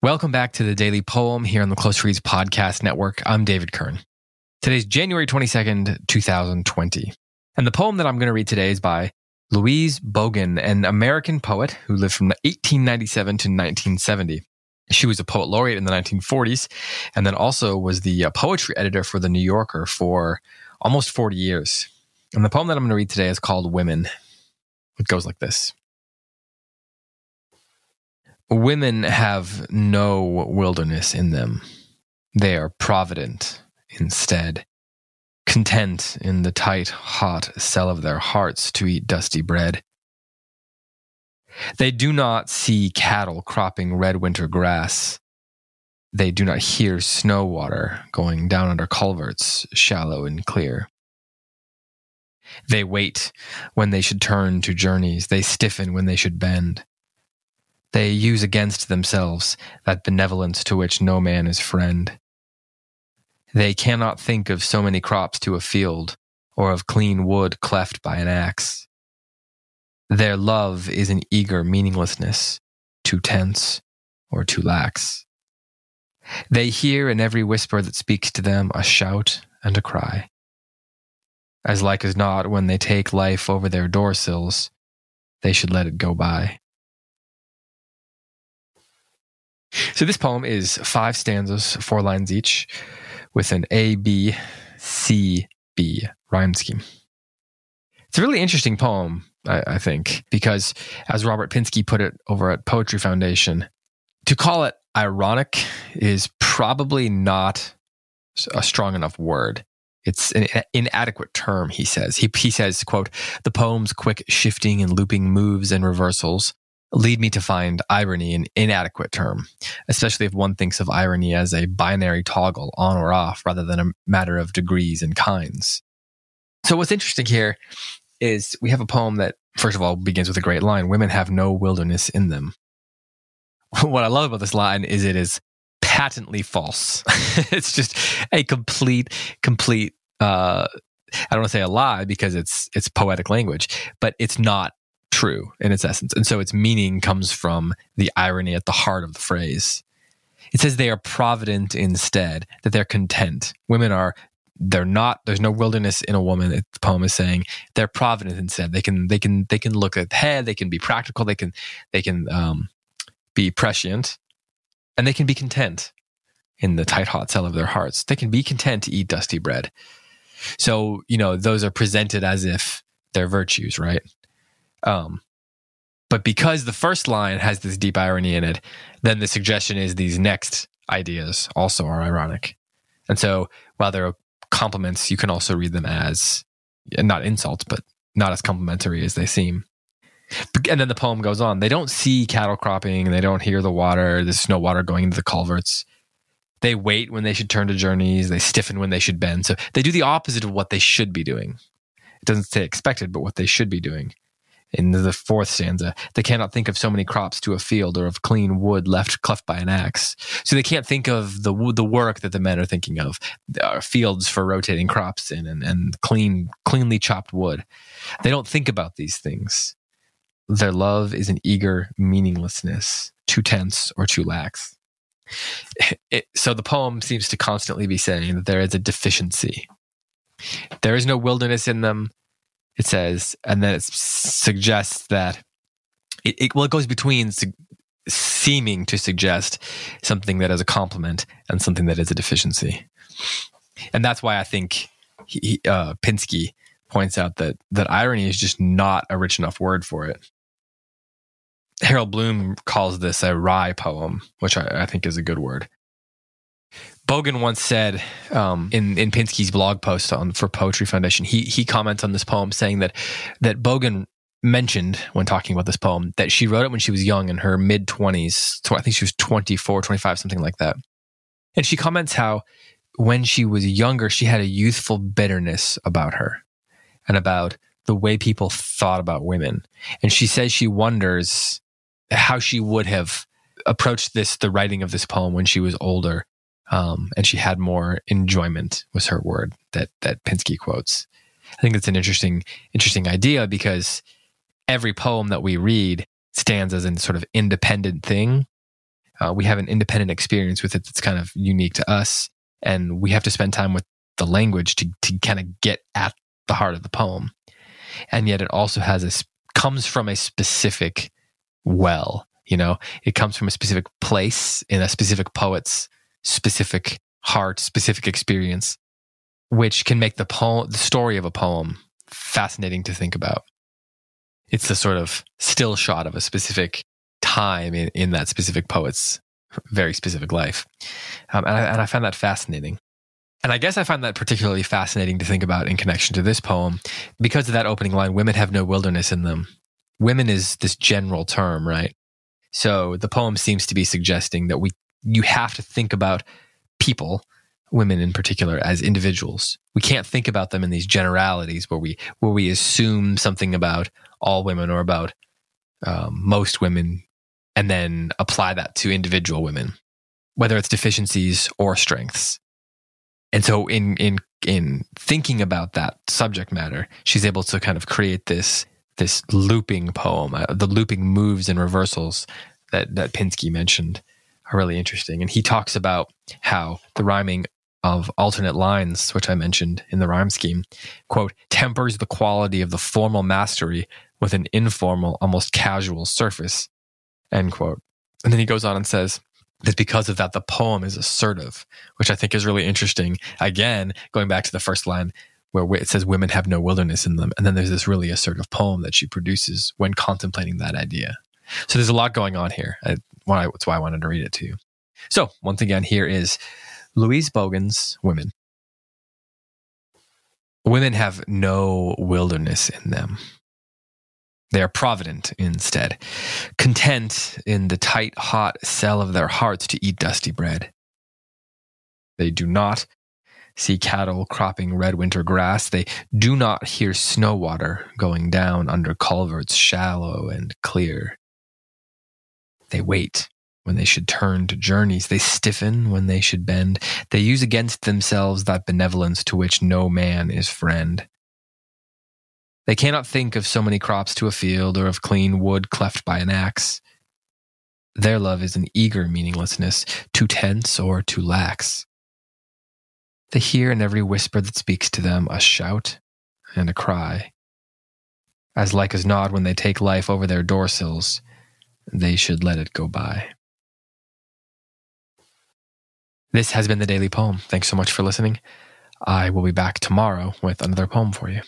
Welcome back to the Daily Poem here on the Close Reads Podcast Network. I'm David Kern. Today's January 22nd, 2020. And the poem that I'm going to read today is by Louise Bogan, an American poet who lived from 1897 to 1970. She was a poet laureate in the 1940s and then also was the uh, poetry editor for The New Yorker for almost 40 years. And the poem that I'm going to read today is called Women. It goes like this. Women have no wilderness in them. They are provident instead, content in the tight, hot cell of their hearts to eat dusty bread. They do not see cattle cropping red winter grass. They do not hear snow water going down under culverts, shallow and clear. They wait when they should turn to journeys. They stiffen when they should bend. They use against themselves that benevolence to which no man is friend. They cannot think of so many crops to a field, or of clean wood cleft by an axe. Their love is an eager meaninglessness, too tense or too lax. They hear in every whisper that speaks to them a shout and a cry. As like as not, when they take life over their door sills, they should let it go by. So this poem is five stanzas, four lines each, with an A, B, C, B rhyme scheme. It's a really interesting poem, I, I think, because as Robert Pinsky put it over at Poetry Foundation, to call it ironic is probably not a strong enough word. It's an inadequate term, he says. He, he says, quote, the poem's quick shifting and looping moves and reversals lead me to find irony an inadequate term, especially if one thinks of irony as a binary toggle on or off rather than a matter of degrees and kinds. So, what's interesting here is we have a poem that, first of all, begins with a great line Women have no wilderness in them. what I love about this line is it is patently false. it's just a complete, complete, uh, I don't want to say a lie because it's it's poetic language, but it's not true in its essence. And so its meaning comes from the irony at the heart of the phrase. It says they are provident instead, that they're content. Women are they're not there's no wilderness in a woman the poem is saying they're provident instead they can they can they can look ahead they can be practical they can they can um, be prescient and they can be content in the tight hot cell of their hearts they can be content to eat dusty bread so you know those are presented as if they're virtues right um, but because the first line has this deep irony in it, then the suggestion is these next ideas also are ironic. And so while they're compliments, you can also read them as not insults, but not as complimentary as they seem. And then the poem goes on. They don't see cattle cropping they don't hear the water, the snow water going into the culverts. They wait when they should turn to journeys. They stiffen when they should bend. So they do the opposite of what they should be doing. It doesn't say expected, but what they should be doing in the fourth stanza, they cannot think of so many crops to a field or of clean wood left cleft by an axe. So they can't think of the the work that the men are thinking of, are fields for rotating crops in and, and clean cleanly chopped wood. They don't think about these things. Their love is an eager meaninglessness, too tense or too lax. It, so the poem seems to constantly be saying that there is a deficiency. There is no wilderness in them it says, and then it suggests that it, it well, it goes between su- seeming to suggest something that is a compliment and something that is a deficiency, and that's why I think he, uh, Pinsky points out that that irony is just not a rich enough word for it. Harold Bloom calls this a wry poem, which I, I think is a good word. Bogan once said um, in in Pinsky's blog post on for Poetry Foundation, he he comments on this poem saying that that Bogan mentioned when talking about this poem that she wrote it when she was young in her mid 20s. I think she was 24, 25, something like that. And she comments how when she was younger, she had a youthful bitterness about her and about the way people thought about women. And she says she wonders how she would have approached this, the writing of this poem when she was older um, and she had more enjoyment was her word that that Pinsky quotes. I think it's an interesting interesting idea because every poem that we read stands as a sort of independent thing. Uh, we have an independent experience with it that's kind of unique to us. And we have to spend time with the language to, to kind of get at the heart of the poem. And yet it also has a, comes from a specific well, you know, it comes from a specific place in a specific poet's specific heart, specific experience, which can make the poem, the story of a poem fascinating to think about. It's the sort of still shot of a specific time in, in that specific poet's very specific life. Um, and, I, and I find that fascinating. And I guess I find that particularly fascinating to think about in connection to this poem because of that opening line women have no wilderness in them. Women is this general term, right? So the poem seems to be suggesting that we you have to think about people, women in particular, as individuals. We can't think about them in these generalities where we where we assume something about all women or about um, most women and then apply that to individual women, whether it's deficiencies or strengths. And so in in in thinking about that subject matter, she's able to kind of create this this looping poem. Uh, the looping moves and reversals that that Pinsky mentioned are really interesting. And he talks about how the rhyming of alternate lines, which I mentioned in the rhyme scheme, quote, tempers the quality of the formal mastery with an informal, almost casual surface, end quote. And then he goes on and says, that because of that, the poem is assertive, which I think is really interesting. Again, going back to the first line where it says women have no wilderness in them. And then there's this really assertive poem that she produces when contemplating that idea. So there's a lot going on here. I, that's why I wanted to read it to you. So once again, here is Louise Bogan's Women. Women have no wilderness in them. They are provident instead, content in the tight, hot cell of their hearts to eat dusty bread. They do not see cattle cropping red winter grass. They do not hear snow water going down under culverts shallow and clear. They wait when they should turn to journeys. They stiffen when they should bend. They use against themselves that benevolence to which no man is friend. They cannot think of so many crops to a field or of clean wood cleft by an axe. Their love is an eager meaninglessness, too tense or too lax. They hear in every whisper that speaks to them a shout and a cry. As like as not, when they take life over their door sills, they should let it go by. This has been the Daily Poem. Thanks so much for listening. I will be back tomorrow with another poem for you.